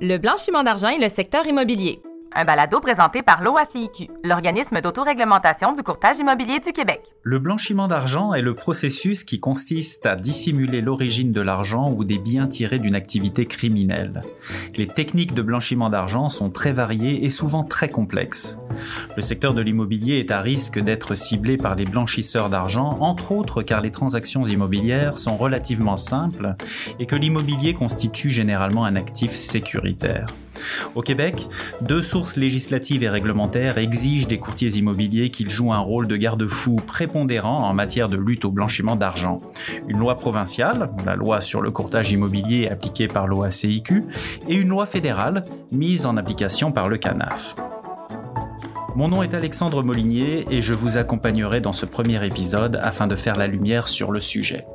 Le blanchiment d'argent et le secteur immobilier. Un balado présenté par l'OACIQ, l'organisme d'autoréglementation du courtage immobilier du Québec. Le blanchiment d'argent est le processus qui consiste à dissimuler l'origine de l'argent ou des biens tirés d'une activité criminelle. Les techniques de blanchiment d'argent sont très variées et souvent très complexes. Le secteur de l'immobilier est à risque d'être ciblé par les blanchisseurs d'argent, entre autres car les transactions immobilières sont relativement simples et que l'immobilier constitue généralement un actif sécuritaire. Au Québec, deux sources législatives et réglementaires exigent des courtiers immobiliers qu'ils jouent un rôle de garde-fou prépondérant en matière de lutte au blanchiment d'argent. Une loi provinciale, la loi sur le courtage immobilier appliquée par l'OACIQ, et une loi fédérale mise en application par le CANAF. Mon nom est Alexandre Molinier et je vous accompagnerai dans ce premier épisode afin de faire la lumière sur le sujet.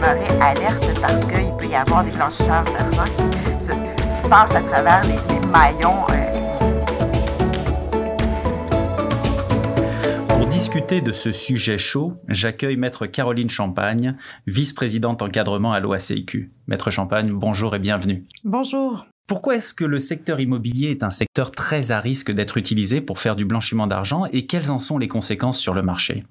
Demeurer alerte parce qu'il peut y avoir des blanchisseurs d'argent qui, se, qui passent à travers les, les maillons euh, ici. Pour discuter de ce sujet chaud, j'accueille Maître Caroline Champagne, vice-présidente encadrement à l'OACIQ. Maître Champagne, bonjour et bienvenue. Bonjour. Pourquoi est-ce que le secteur immobilier est un secteur très à risque d'être utilisé pour faire du blanchiment d'argent et quelles en sont les conséquences sur le marché?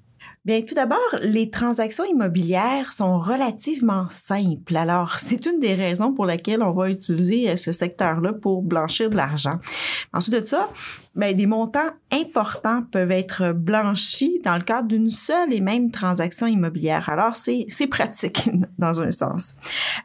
Bien, tout d'abord, les transactions immobilières sont relativement simples. Alors, c'est une des raisons pour lesquelles on va utiliser ce secteur-là pour blanchir de l'argent. Ensuite de ça, bien, des montants importants peuvent être blanchis dans le cadre d'une seule et même transaction immobilière. Alors, c'est, pratique dans un sens.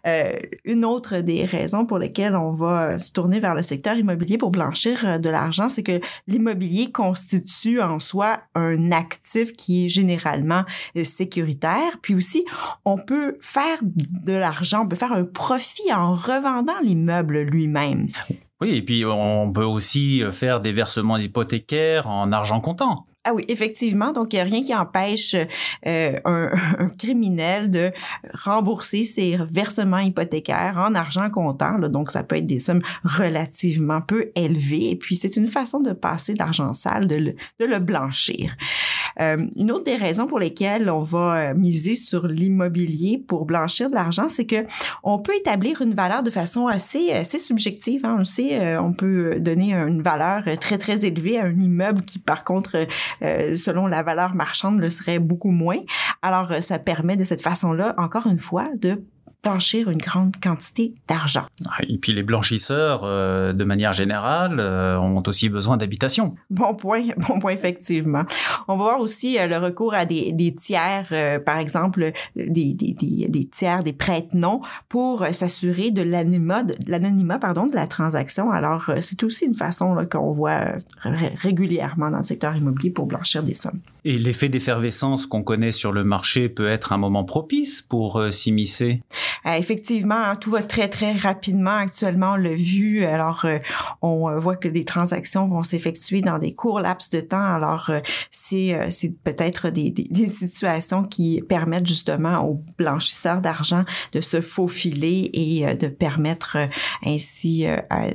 Euh, une autre des raisons pour lesquelles on va se tourner vers le secteur immobilier pour blanchir de l'argent, c'est que l'immobilier constitue en soi un actif qui est généralement sécuritaire. Puis aussi, on peut faire de l'argent, on peut faire un profit en revendant l'immeuble lui-même. Oui, et puis on peut aussi faire des versements hypothécaires en argent comptant. Ah oui, effectivement. Donc, il n'y a rien qui empêche euh, un, un, criminel de rembourser ses versements hypothécaires en argent comptant. Là. Donc, ça peut être des sommes relativement peu élevées. Et puis, c'est une façon de passer de l'argent sale, de le, de le blanchir. Euh, une autre des raisons pour lesquelles on va miser sur l'immobilier pour blanchir de l'argent, c'est que on peut établir une valeur de façon assez, assez subjective. Hein. On sait, on peut donner une valeur très, très élevée à un immeuble qui, par contre, euh, selon la valeur marchande, le serait beaucoup moins. Alors, euh, ça permet de cette façon-là, encore une fois, de blanchir une grande quantité d'argent. Et puis les blanchisseurs, euh, de manière générale, euh, ont aussi besoin d'habitation. Bon point, bon point effectivement. On va voir aussi euh, le recours à des, des tiers, par exemple des, des, des, des tiers, des prête-noms, pour s'assurer de l'anonymat, de de la transaction. Alors c'est aussi une façon qu'on voit régulièrement dans le secteur immobilier pour blanchir des sommes. Et l'effet d'effervescence qu'on connaît sur le marché peut être un moment propice pour s'immiscer. Euh, effectivement, hein, tout va très, très rapidement. Actuellement, on l'a vu. Alors, euh, on voit que des transactions vont s'effectuer dans des courts laps de temps. Alors, euh, c'est, c'est peut-être des, des, des, situations qui permettent justement aux blanchisseurs d'argent de se faufiler et de permettre ainsi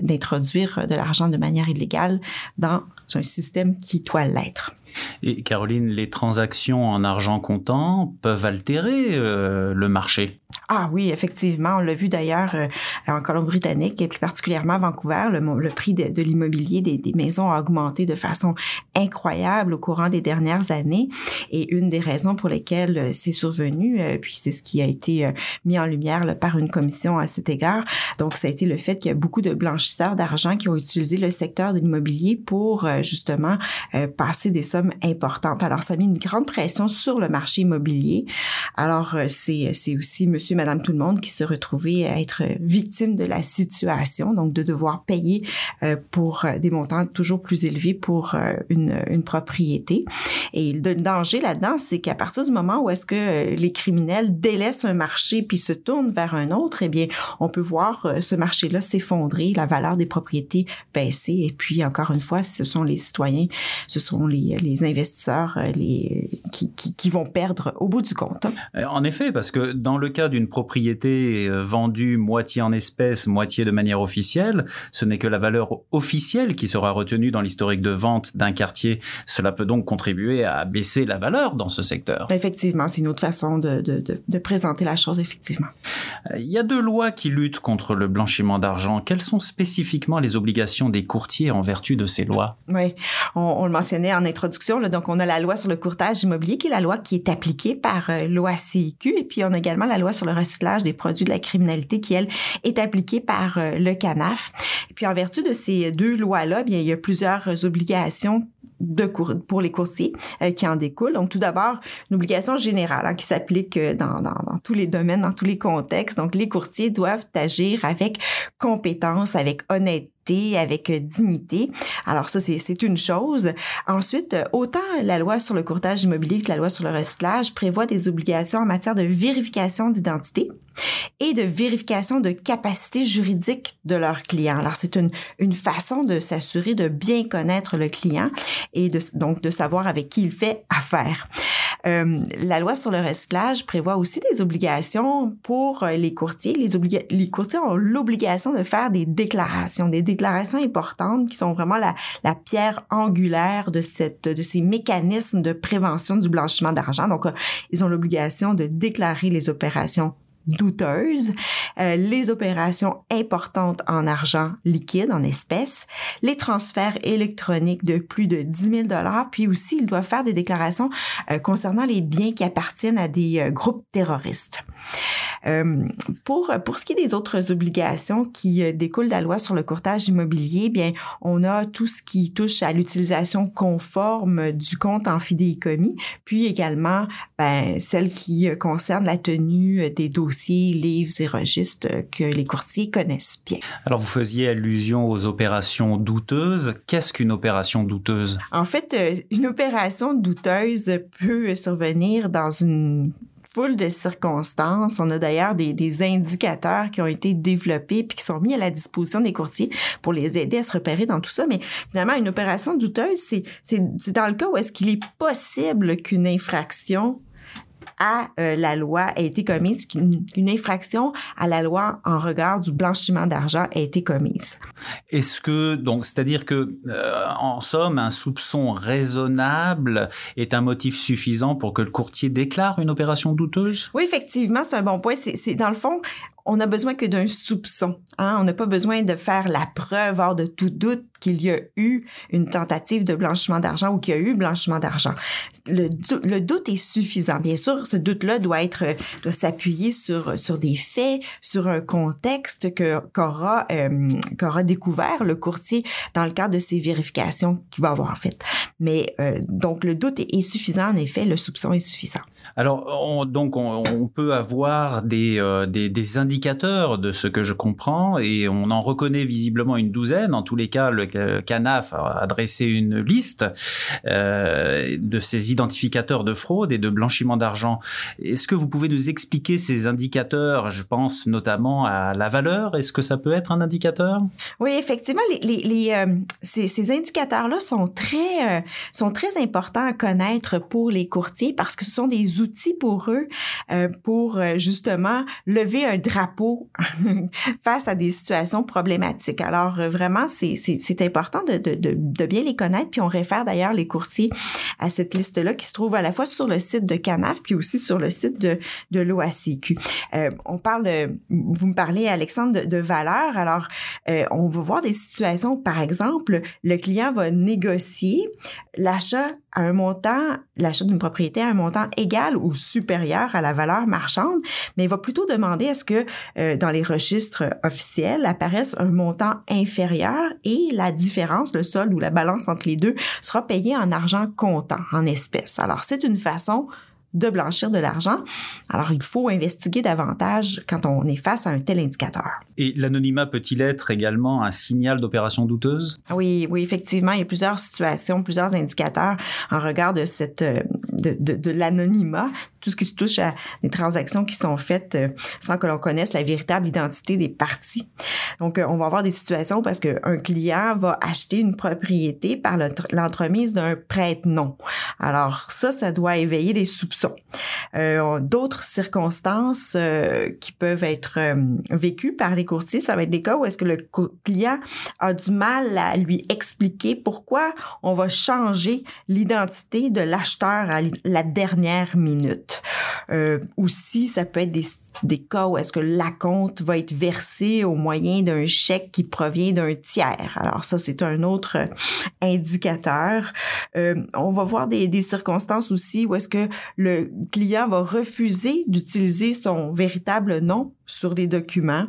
d'introduire de l'argent de manière illégale dans un système qui doit l'être. Et Caroline, les transactions en argent comptant peuvent altérer euh, le marché. Ah oui, effectivement. On l'a vu d'ailleurs euh, en Colombie-Britannique et plus particulièrement à Vancouver. Le, prix de, l'immobilier des, maisons a augmenté de façon incroyable au courant des dernières années. Et une des raisons pour lesquelles euh, c'est survenu, euh, puis c'est ce qui a été mis en lumière par une commission à cet égard, donc ça a été le fait qu'il y a beaucoup de blanchisseurs d'argent qui ont utilisé le secteur de l'immobilier pour justement passer des sommes importantes. Alors ça a mis une grande pression sur le marché immobilier. Alors c'est aussi monsieur madame tout le monde qui se retrouvait à être victime de la situation, donc de devoir payer pour des montants toujours plus élevés pour une, une propriété. Et le danger là-dedans, c'est qu'à partir du moment où est-ce que les criminels délaissent un marché puis se tournent vers un autre, eh bien, on peut voir ce marché-là s'effondrer, la valeur des propriétés baisser. Et puis, encore une fois, ce sont les citoyens, ce sont les, les investisseurs les, qui, qui, qui vont perdre au bout du compte. En effet, parce que dans le cas d'une propriété euh, vendue moitié en espèces, moitié de manière officielle, ce n'est que la valeur officielle qui sera retenue dans l'historique de vente d'un quartier. Cela peut donc contribuer à baisser la valeur dans ce secteur. Effectivement, c'est une autre façon de, de, de, de présenter la chose, effectivement. Euh, il y a deux lois qui luttent contre le blanchiment d'argent. Quelles sont spécifiquement les obligations des courtiers en vertu de ces lois? Oui, on, on le mentionnait en introduction. Là, donc, on a la loi sur le courtage immobilier qui est la loi qui est appliquée par euh, l'OACIQ et puis on a également la loi sur le recyclage des produits de la criminalité qui, elle, est appliquée par euh, le CANAF. Et puis en vertu de ces deux lois-là, bien, il y a plusieurs obligations pour les courtiers euh, qui en découlent. Donc, tout d'abord, une obligation générale hein, qui s'applique euh, dans, dans, tous les domaines, dans tous les contextes. Donc, les courtiers doivent agir avec compétence, avec honnêteté avec euh, dignité. Alors ça, c'est une chose. Ensuite, autant la loi sur le courtage immobilier que la loi sur le recyclage prévoit des obligations en matière de vérification d'identité et de vérification de capacité juridique de leurs clients. Alors, c'est une, une façon de s'assurer de bien connaître le client et donc de savoir avec qui il fait affaire. Euh, la loi sur le recyclage prévoit aussi des obligations pour euh, les courtiers. Les, courtiers ont l'obligation de faire des déclarations, des déclarations importantes qui sont vraiment la, pierre angulaire de ces mécanismes de prévention du blanchiment d'argent. Donc, euh, ils ont l'obligation de déclarer les opérations douteuses, euh, les opérations importantes en argent liquide, en espèces, les transferts électroniques de plus de 10 000 puis aussi ils doivent faire des déclarations euh, concernant les biens qui appartiennent à des euh, groupes terroristes. Pour, pour ce qui est des autres obligations qui découlent de la loi sur le courtage immobilier, bien, on a tout ce qui touche à l'utilisation conforme du compte en fidéicommis, puis également ben, celle qui concerne la tenue des dossiers, livres et registres que les courtiers connaissent bien. Alors, vous faisiez allusion aux opérations douteuses. Qu'est-ce qu'une opération douteuse? En fait, euh, une opération douteuse peut survenir dans une foule de circonstances. On a d'ailleurs des, des, indicateurs qui ont été développés puis qui sont mis à la disposition des courtiers pour les aider à se repérer dans tout ça. Mais finalement, une opération douteuse, c'est dans le cas où est-ce qu'il est possible qu'une infraction à euh, la loi a été commise, qu'une une infraction à la loi en regard du blanchiment d'argent a été commise. Est-ce que, donc, c'est-à-dire que, euh, en somme, un soupçon raisonnable est un motif suffisant pour que le courtier déclare une opération douteuse? Oui, effectivement, c'est un bon point. C'est dans le fond, on n'a besoin que d'un soupçon. Hein? On n'a pas besoin de faire la preuve hors de tout doute qu'il y a eu une tentative de blanchiment d'argent ou qu'il y a eu blanchiment d'argent. Le, le, doute est suffisant. Bien sûr, ce doute-là doit être doit s'appuyer sur sur des faits, sur un contexte que qu'aura euh, qu'aura découvert le courtier dans le cadre de ces vérifications qu'il va avoir faites. Mais euh, donc le doute est, est, suffisant en effet, le soupçon est suffisant. Alors on, donc on, peut avoir des, euh, des, des indicateurs de ce que je comprends et on en reconnaît visiblement une douzaine. En tous les cas, le CANAF a dressé une liste euh, de ces identificateurs de fraude et de blanchiment d'argent. Est-ce que vous pouvez nous expliquer ces indicateurs? Je pense notamment à la valeur. Est-ce que ça peut être un indicateur? Oui, effectivement, euh, ces, ces indicateurs-là sont très euh, sont très importants à connaître pour les courtiers parce que ce sont des outils pour eux euh, pour euh, justement lever un drapeau face à des situations problématiques. Alors euh, vraiment, c'est important de, de, de, bien les connaître. Puis on réfère d'ailleurs les courtiers à cette liste-là qui se trouve à la fois sur le site de Canaf puis aussi sur le site de, de l'OACQ. On parle, vous me parlez Alexandre de, de valeur. Alors on va voir des situations, par exemple, le client va négocier l'achat à un montant, l'achat d'une propriété à un montant égal ou supérieur à la valeur marchande, mais il va plutôt demander à ce que euh, dans les registres officiels apparaisse un montant inférieur et la différence, le solde ou la balance entre les deux sera payée en argent comptant, en espèces. Alors c'est une façon de blanchir de l'argent. Alors, il faut investiguer davantage quand on est face à un tel indicateur. Et l'anonymat peut-il être également un signal d'opération douteuse? Oui, oui, effectivement, il y a plusieurs situations, plusieurs indicateurs en regard de cette, de, de, de l'anonymat, tout ce qui se touche à des transactions qui sont faites euh, sans que l'on connaisse la véritable identité des parties. Donc, euh, on va avoir des situations parce qu'un client va acheter une propriété par l'entremise d'un prête-nom. Alors, ça, ça doit éveiller des soupçons Euh, d'autres circonstances euh, qui peuvent être vécues par les courtiers, ça va être des cas où est-ce que le client a du mal à lui expliquer pourquoi on va changer l'identité de l'acheteur à la dernière minute. aussi, ça peut être des, des cas où est-ce que la compte va être versée au moyen d'un chèque qui provient d'un tiers. Alors ça, c'est un autre indicateur. Euh, on va voir des, des, circonstances aussi où est-ce que le client va refuser d'utiliser son véritable nom sur les documents.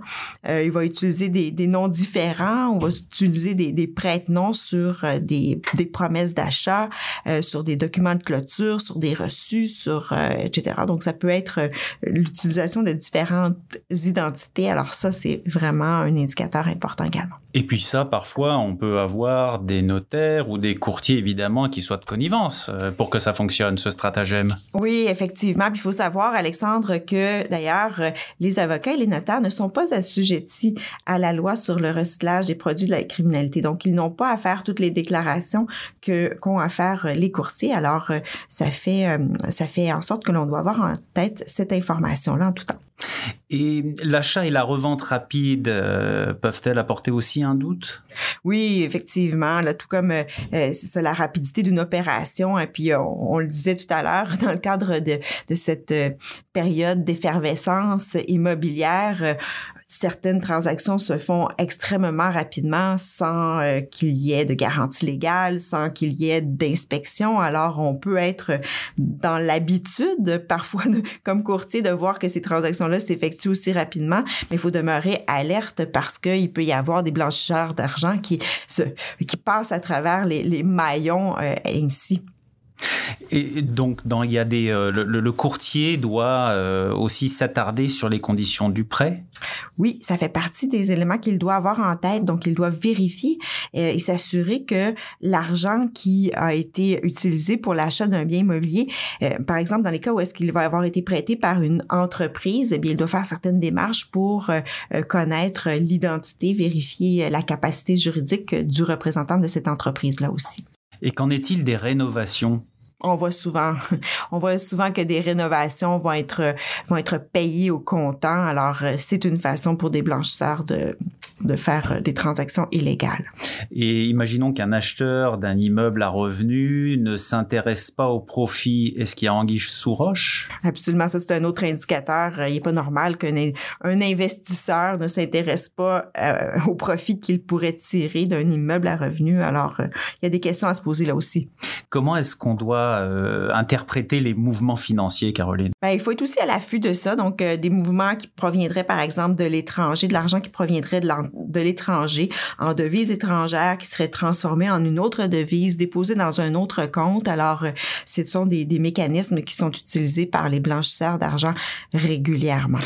Euh, il va utiliser des, des, noms différents. On va utiliser des, des prête-noms sur euh, des, des promesses d'achat, euh, sur des documents de clôture, sur des reçus, sur euh, etc. Donc ça peut être l'utilisation de différentes identités. Alors ça, c'est vraiment un indicateur important également. Et puis ça, parfois, on peut avoir des notaires ou des courtiers, évidemment, qui soient de connivence pour que ça fonctionne, ce stratagème. Oui, effectivement. Puis il faut savoir, Alexandre, que d'ailleurs, les avocats les notaires ne sont pas assujettis à la loi sur le recyclage des produits de la criminalité. Donc, ils n'ont pas à faire toutes les déclarations que qu'ont à faire euh, les courtiers. Alors, ça fait, ça fait en sorte que l'on doit avoir en tête cette information-là en tout temps. Et l'achat et la revente rapide euh, peuvent-elles apporter aussi un doute? Oui, effectivement. Là, tout comme euh, euh, c'est la rapidité d'une opération. Et puis, on, le disait tout à l'heure, dans le cadre de, de cette période d'effervescence immobilière, certaines transactions se font extrêmement rapidement sans euh, qu'il y ait de garantie légale, sans qu'il y ait d'inspection. Alors, on peut être dans l'habitude, parfois, comme courtier, de voir que ces transactions-là s'effectuent aussi rapidement, mais il faut demeurer alerte parce qu'il peut y avoir des blanchisseurs d'argent qui, qui passent à travers les, les maillons euh, ainsi. Et donc, dans, il y a des, euh, le, courtier doit euh, aussi s'attarder sur les conditions du prêt. Oui, ça fait partie des éléments qu'il doit avoir en tête. Donc, il doit vérifier euh, et s'assurer que l'argent qui a été utilisé pour l'achat d'un bien immobilier, par exemple, dans les cas où est-ce qu'il va avoir été prêté par une entreprise, eh bien, il doit faire certaines démarches pour connaître l'identité, vérifier la capacité juridique du représentant de cette entreprise-là aussi. Et qu'en est-il des rénovations? On voit souvent, on voit souvent que des rénovations vont être vont être payées au comptant. Alors euh, c'est une façon pour des blanchisseurs de de faire euh, des transactions illégales. Et imaginons qu'un acheteur d'un immeuble à revenu ne s'intéresse pas au profit. Est-ce qu'il y a anguille sous roche? Absolument, ça c'est un autre indicateur. Il n'est pas normal qu'un un investisseur ne s'intéresse pas euh, au profit qu'il pourrait tirer d'un immeuble à revenu. Alors il y a des questions à se poser là aussi. Comment est-ce qu'on doit euh, interpréter les mouvements financiers, Caroline? Ben, il faut être aussi à l'affût de ça. Donc, euh, des mouvements qui proviendraient, par exemple, de l'étranger, de l'argent qui proviendrait de l'étranger en devise étrangère qui serait transformé en une autre devise, déposée dans un autre compte. Alors, euh, ce sont des, des mécanismes qui sont utilisés par les blanchisseurs d'argent régulièrement.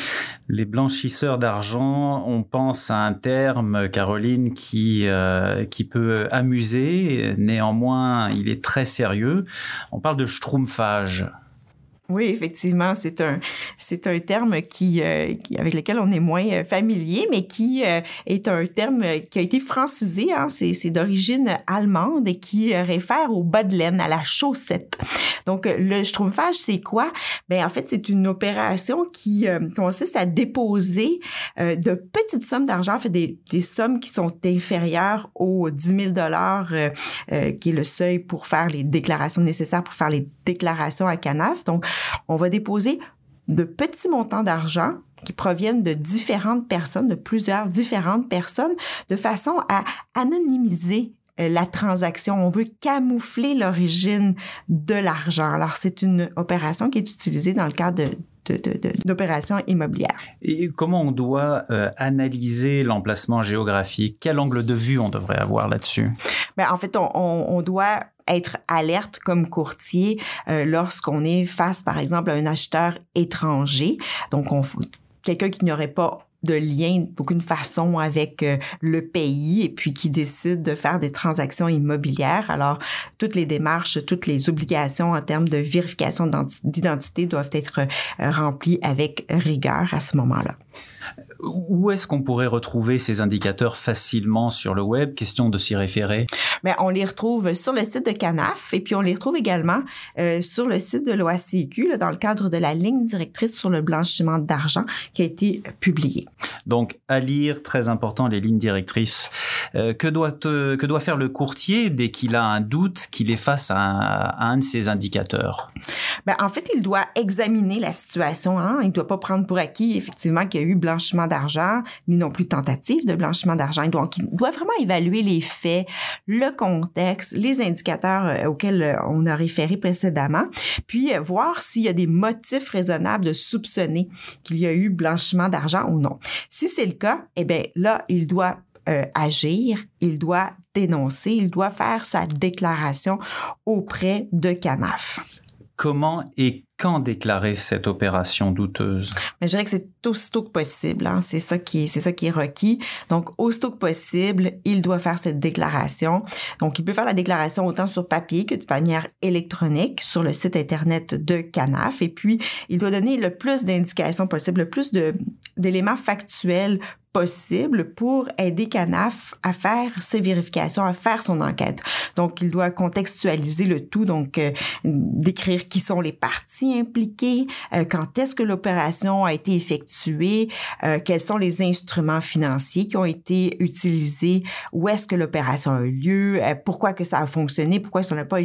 Les blanchisseurs d'argent, on pense à un terme, Caroline, qui, qui peut amuser. Néanmoins, il est très sérieux. On parle de schtroumpfage. Oui, effectivement, c'est un c'est un terme qui, euh, avec lequel on est moins euh, familier, mais qui euh, est un terme qui a été francisé. Hein, c'est d'origine allemande et qui réfère au bas de laine, à la chaussette. Donc le Strumpfage, c'est quoi? Ben en fait, c'est une opération qui consiste à déposer de petites sommes d'argent, en fait des, des sommes qui sont inférieures aux 10 000 dollars, qui est le seuil pour faire les déclarations nécessaires pour faire les déclarations à Canaf. Donc on va déposer de petits montants d'argent qui proviennent de différentes personnes, de plusieurs différentes personnes, de façon à anonymiser euh, la transaction. On veut camoufler l'origine de l'argent. Alors, c'est une opération qui est utilisée dans le cadre de d'opérations immobilières. Et comment on doit euh, analyser l'emplacement géographique? Quel angle de vue on devrait avoir là-dessus? Ben, En fait, on, on, doit être alerte comme courtier euh, lorsqu'on est face, par exemple, à un acheteur étranger. Donc, on quelqu'un qui n'aurait pas de lien d'aucune façon avec euh, le pays et puis qui décide de faire des transactions immobilières. Alors, toutes les démarches, toutes les obligations en termes de vérification d'identité doivent être euh, remplies avec rigueur à ce moment-là. Où est-ce qu'on pourrait retrouver ces indicateurs facilement sur le web? Question de s'y référer. Bien, on les retrouve sur le site de CANAF et puis on les retrouve également euh, sur le site de l'OACQ dans le cadre de la ligne directrice sur le blanchiment d'argent qui a été publiée. Donc, à lire, très important, les lignes directrices. Euh, que, doit, que doit faire le courtier dès qu'il a un doute qu'il est face à un, à un de ces indicateurs? Bien, en fait, il doit examiner la situation. Hein? Il ne doit pas prendre pour acquis, effectivement, qu'il y a eu blanchiment d'argent, ni non plus tentative de blanchiment d'argent. Donc, il doit vraiment évaluer les faits, le contexte, les indicateurs euh, auxquels euh, on a référé précédemment, puis euh, voir s'il y a des motifs raisonnables de soupçonner qu'il y a eu blanchiment d'argent ou non. Si c'est le cas, eh bien là, il doit agir, il doit dénoncer, il doit faire sa déclaration auprès de CANAF. Comment et quand déclarer cette opération douteuse? Mais je dirais que c'est aussitôt que possible. Hein. C'est ça qui c'est qui est requis. Donc, aussitôt que possible, il doit faire cette déclaration. Donc, il peut faire la déclaration autant sur papier que de manière électronique sur le site internet de Canaf. Et puis, il doit donner le plus d'indications possible, le plus d'éléments factuels possible pour aider Canaf à faire ses vérifications, à faire son enquête. Donc, il doit contextualiser le tout, donc euh, décrire qui sont les parties impliquées, euh, quand est-ce que l'opération a été effectuée, euh, quels sont les instruments financiers qui ont été utilisés, où est-ce que l'opération a eu lieu, pourquoi que ça a fonctionné, pourquoi ça n'a pas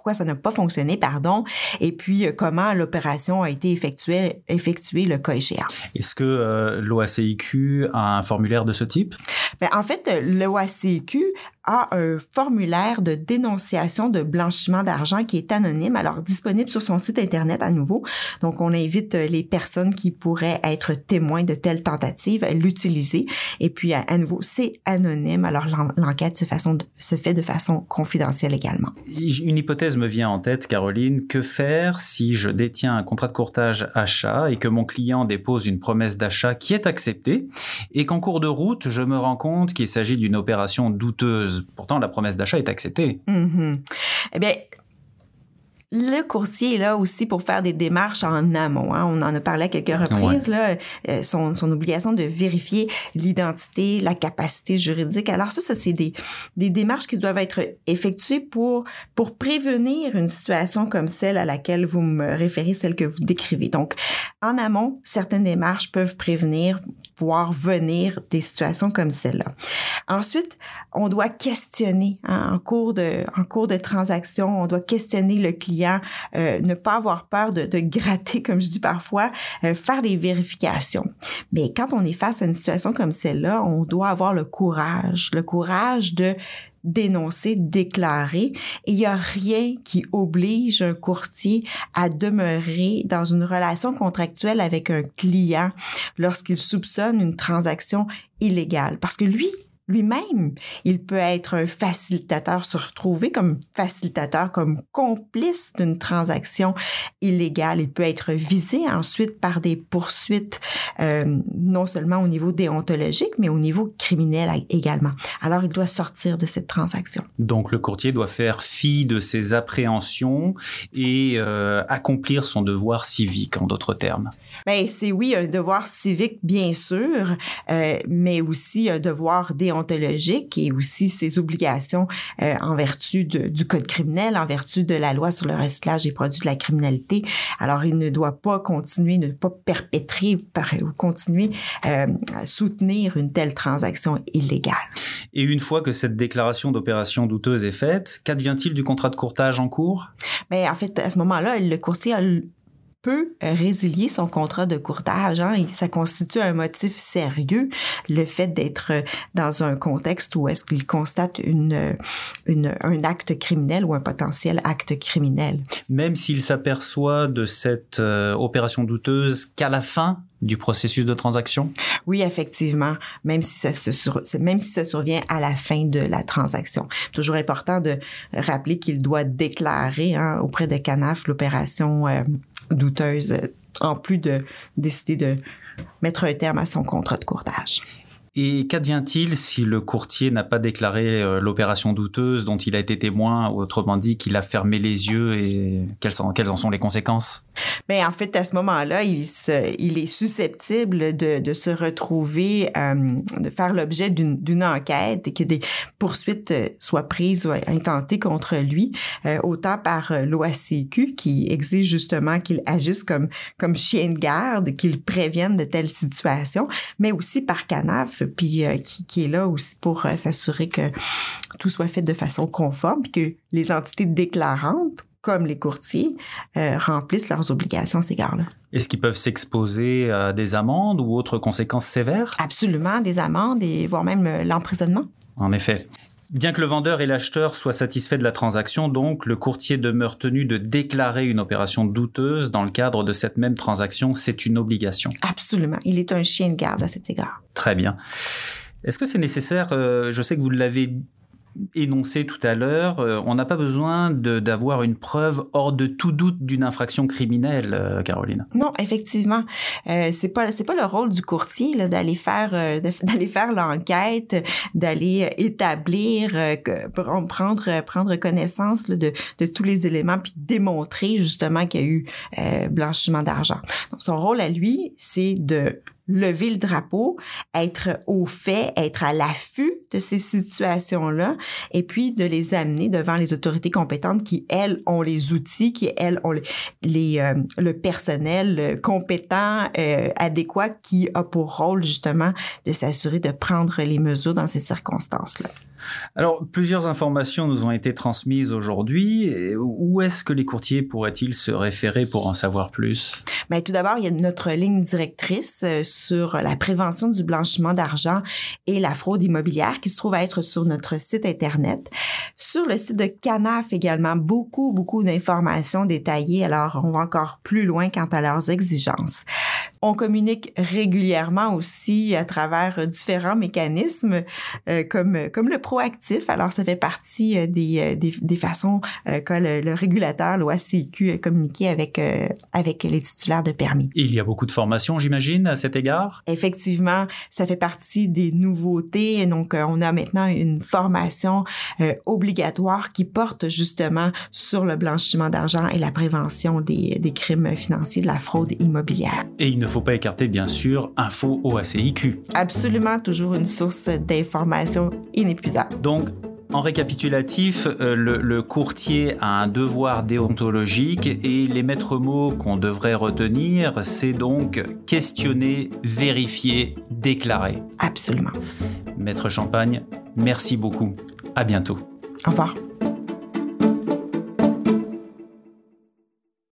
pourquoi ça n'a pas fonctionné, pardon, et puis euh, comment l'opération a été effectuée, effectuée le cas échéant. Est-ce que euh, l'OACIQ a un formulaire de ce type? Bien, en fait, l'OACIQ a un formulaire de dénonciation de blanchiment d'argent qui est anonyme, alors disponible sur son site Internet à nouveau. Donc, on invite euh, les personnes qui pourraient être témoins de telles tentatives à l'utiliser. Et puis, à, nouveau, c'est anonyme, alors l'enquête se, se fait de façon confidentielle également. Une hypothèse me vient en tête, Caroline. Que faire si je détiens un contrat de courtage achat et que mon client dépose une promesse d'achat qui est acceptée et qu'en cours de route, je me rends compte qu'il s'agit d'une opération douteuse? Pourtant, la promesse d'achat est acceptée. Mm-hmm. Eh bien, le courtier est là aussi pour faire des démarches en amont. Hein. On en a parlé à quelques reprises. Là, euh, son, son, obligation de vérifier l'identité, la capacité juridique. Alors ça, ça c'est des, des démarches qui doivent être effectuées pour, pour prévenir une situation comme celle à laquelle vous me référez, celle que vous décrivez. Donc, en amont, certaines démarches peuvent prévenir, voir venir des situations comme celle-là. Ensuite, on doit questionner hein, en cours de en cours de transaction, on doit questionner le client, euh, ne pas avoir peur de, gratter comme je dis parfois, euh, faire des vérifications. Mais quand on est face à une situation comme celle-là, on doit avoir le courage, le courage de dénoncer, déclarer. Et il n'y a rien qui oblige un courtier à demeurer dans une relation contractuelle avec un client lorsqu'il soupçonne une transaction illégale. Parce que lui, lui-même. Il peut être un facilitateur, se retrouver comme facilitateur, comme complice d'une transaction illégale. Il peut être visé ensuite par des poursuites, euh, non seulement au niveau déontologique, mais au niveau criminel également. Alors, il doit sortir de cette transaction. Donc, le courtier doit faire fi de ses appréhensions et euh, accomplir son devoir civique, en d'autres termes. Bien, c'est oui, un devoir civique, bien sûr, euh, mais aussi un devoir déontologique et aussi ses obligations euh, en vertu du code criminel, en vertu de la loi sur le recyclage des produits de la criminalité. Alors, il ne doit pas continuer, ne pas perpétrer ou continuer euh, à soutenir une telle transaction illégale. Et une fois que cette déclaration d'opération douteuse est faite, qu'advient-il du contrat de courtage en cours? Mais ben, en fait, à ce moment-là, le courtier a peut résilier son contrat de courtage. Hein, ça constitue un motif sérieux, le fait d'être dans un contexte où est-ce qu'il constate une, une, un acte criminel ou un potentiel acte criminel. Même s'il s'aperçoit de cette euh, opération douteuse qu'à la fin du processus de transaction? Oui, effectivement, même si ça, se même si ça survient à la fin de la transaction. Toujours important de rappeler qu'il doit déclarer hein, auprès de CANAF l'opération euh, douteuse, en plus de décider de mettre un terme à son contrat de courtage. Et qu'advient-il si le courtier n'a pas déclaré euh, l'opération douteuse dont il a été témoin, autrement dit qu'il a fermé les yeux et quelles, sont, quelles en sont les conséquences? Bien, en fait, à ce moment-là, il, il est susceptible de, de se retrouver, euh, de faire l'objet d'une enquête et que des poursuites euh, soient prises ou intentées contre lui, autant par l'OACQ qui exige justement qu'il agisse comme, comme chien de garde, qu'il prévienne de telles situations, mais aussi par CANAF, puis euh, qui, est là aussi pour euh, s'assurer que tout soit fait de façon conforme, puis que les entités déclarantes, comme les courtiers, euh, remplissent leurs obligations à cet égard-là. Est-ce qu'ils peuvent s'exposer à des amendes ou autres conséquences sévères? Absolument, des amendes et voire même l'emprisonnement. En effet. Bien que le vendeur et l'acheteur soient satisfaits de la transaction, donc, le courtier demeure tenu de déclarer une opération douteuse dans le cadre de cette même transaction. C'est une obligation. Absolument. Il est un chien de garde à cet égard. Très bien. Est-ce que c'est nécessaire, euh, je sais que vous l'avez énoncé tout à l'heure, euh, on n'a pas besoin d'avoir une preuve hors de tout doute d'une infraction criminelle, euh, Caroline. Non, effectivement, euh, c'est pas pas le rôle du courtier d'aller faire d'aller faire l'enquête, d'aller établir, prendre prendre connaissance de, de tous les éléments puis démontrer justement qu'il y a eu blanchiment d'argent. Son rôle à lui, c'est de lever le drapeau, être au fait, être à l'affût de ces situations-là, et puis de les amener devant les autorités compétentes qui, elles, ont les outils, qui, elles, ont les, euh, le personnel compétent, euh, adéquat, qui a pour rôle justement de s'assurer de prendre les mesures dans ces circonstances-là. Alors, plusieurs informations nous ont été transmises aujourd'hui. Où est-ce que les courtiers pourraient-ils se référer pour en savoir plus? Bien, tout d'abord, il y a notre ligne directrice euh, sur la prévention du blanchiment d'argent et la fraude immobilière qui se trouve à être sur notre site Internet. Sur le site de CANAF également, beaucoup, beaucoup d'informations détaillées. Alors, on va encore plus loin quant à leurs exigences. On communique régulièrement aussi à travers différents mécanismes euh, comme, comme le proactif. Alors, ça fait partie euh, des, euh, des, des façons que le, régulateur, l'OACQ, a communiqué avec, avec les titulaires de permis. il y a beaucoup de formations, j'imagine, à cet égard? Effectivement, ça fait partie des nouveautés. Donc, on a maintenant une formation obligatoire qui porte justement sur le blanchiment d'argent et la prévention des, des crimes financiers, de la fraude immobilière. Et faut pas écarter, bien sûr, Info OACIQ. Absolument, toujours une source d'information inépuisable. Donc, en récapitulatif, euh, le, courtier a un devoir déontologique et les maîtres mots qu'on devrait retenir, c'est donc questionner, vérifier, déclarer. Absolument. Maître Champagne, merci beaucoup. À bientôt. Au revoir.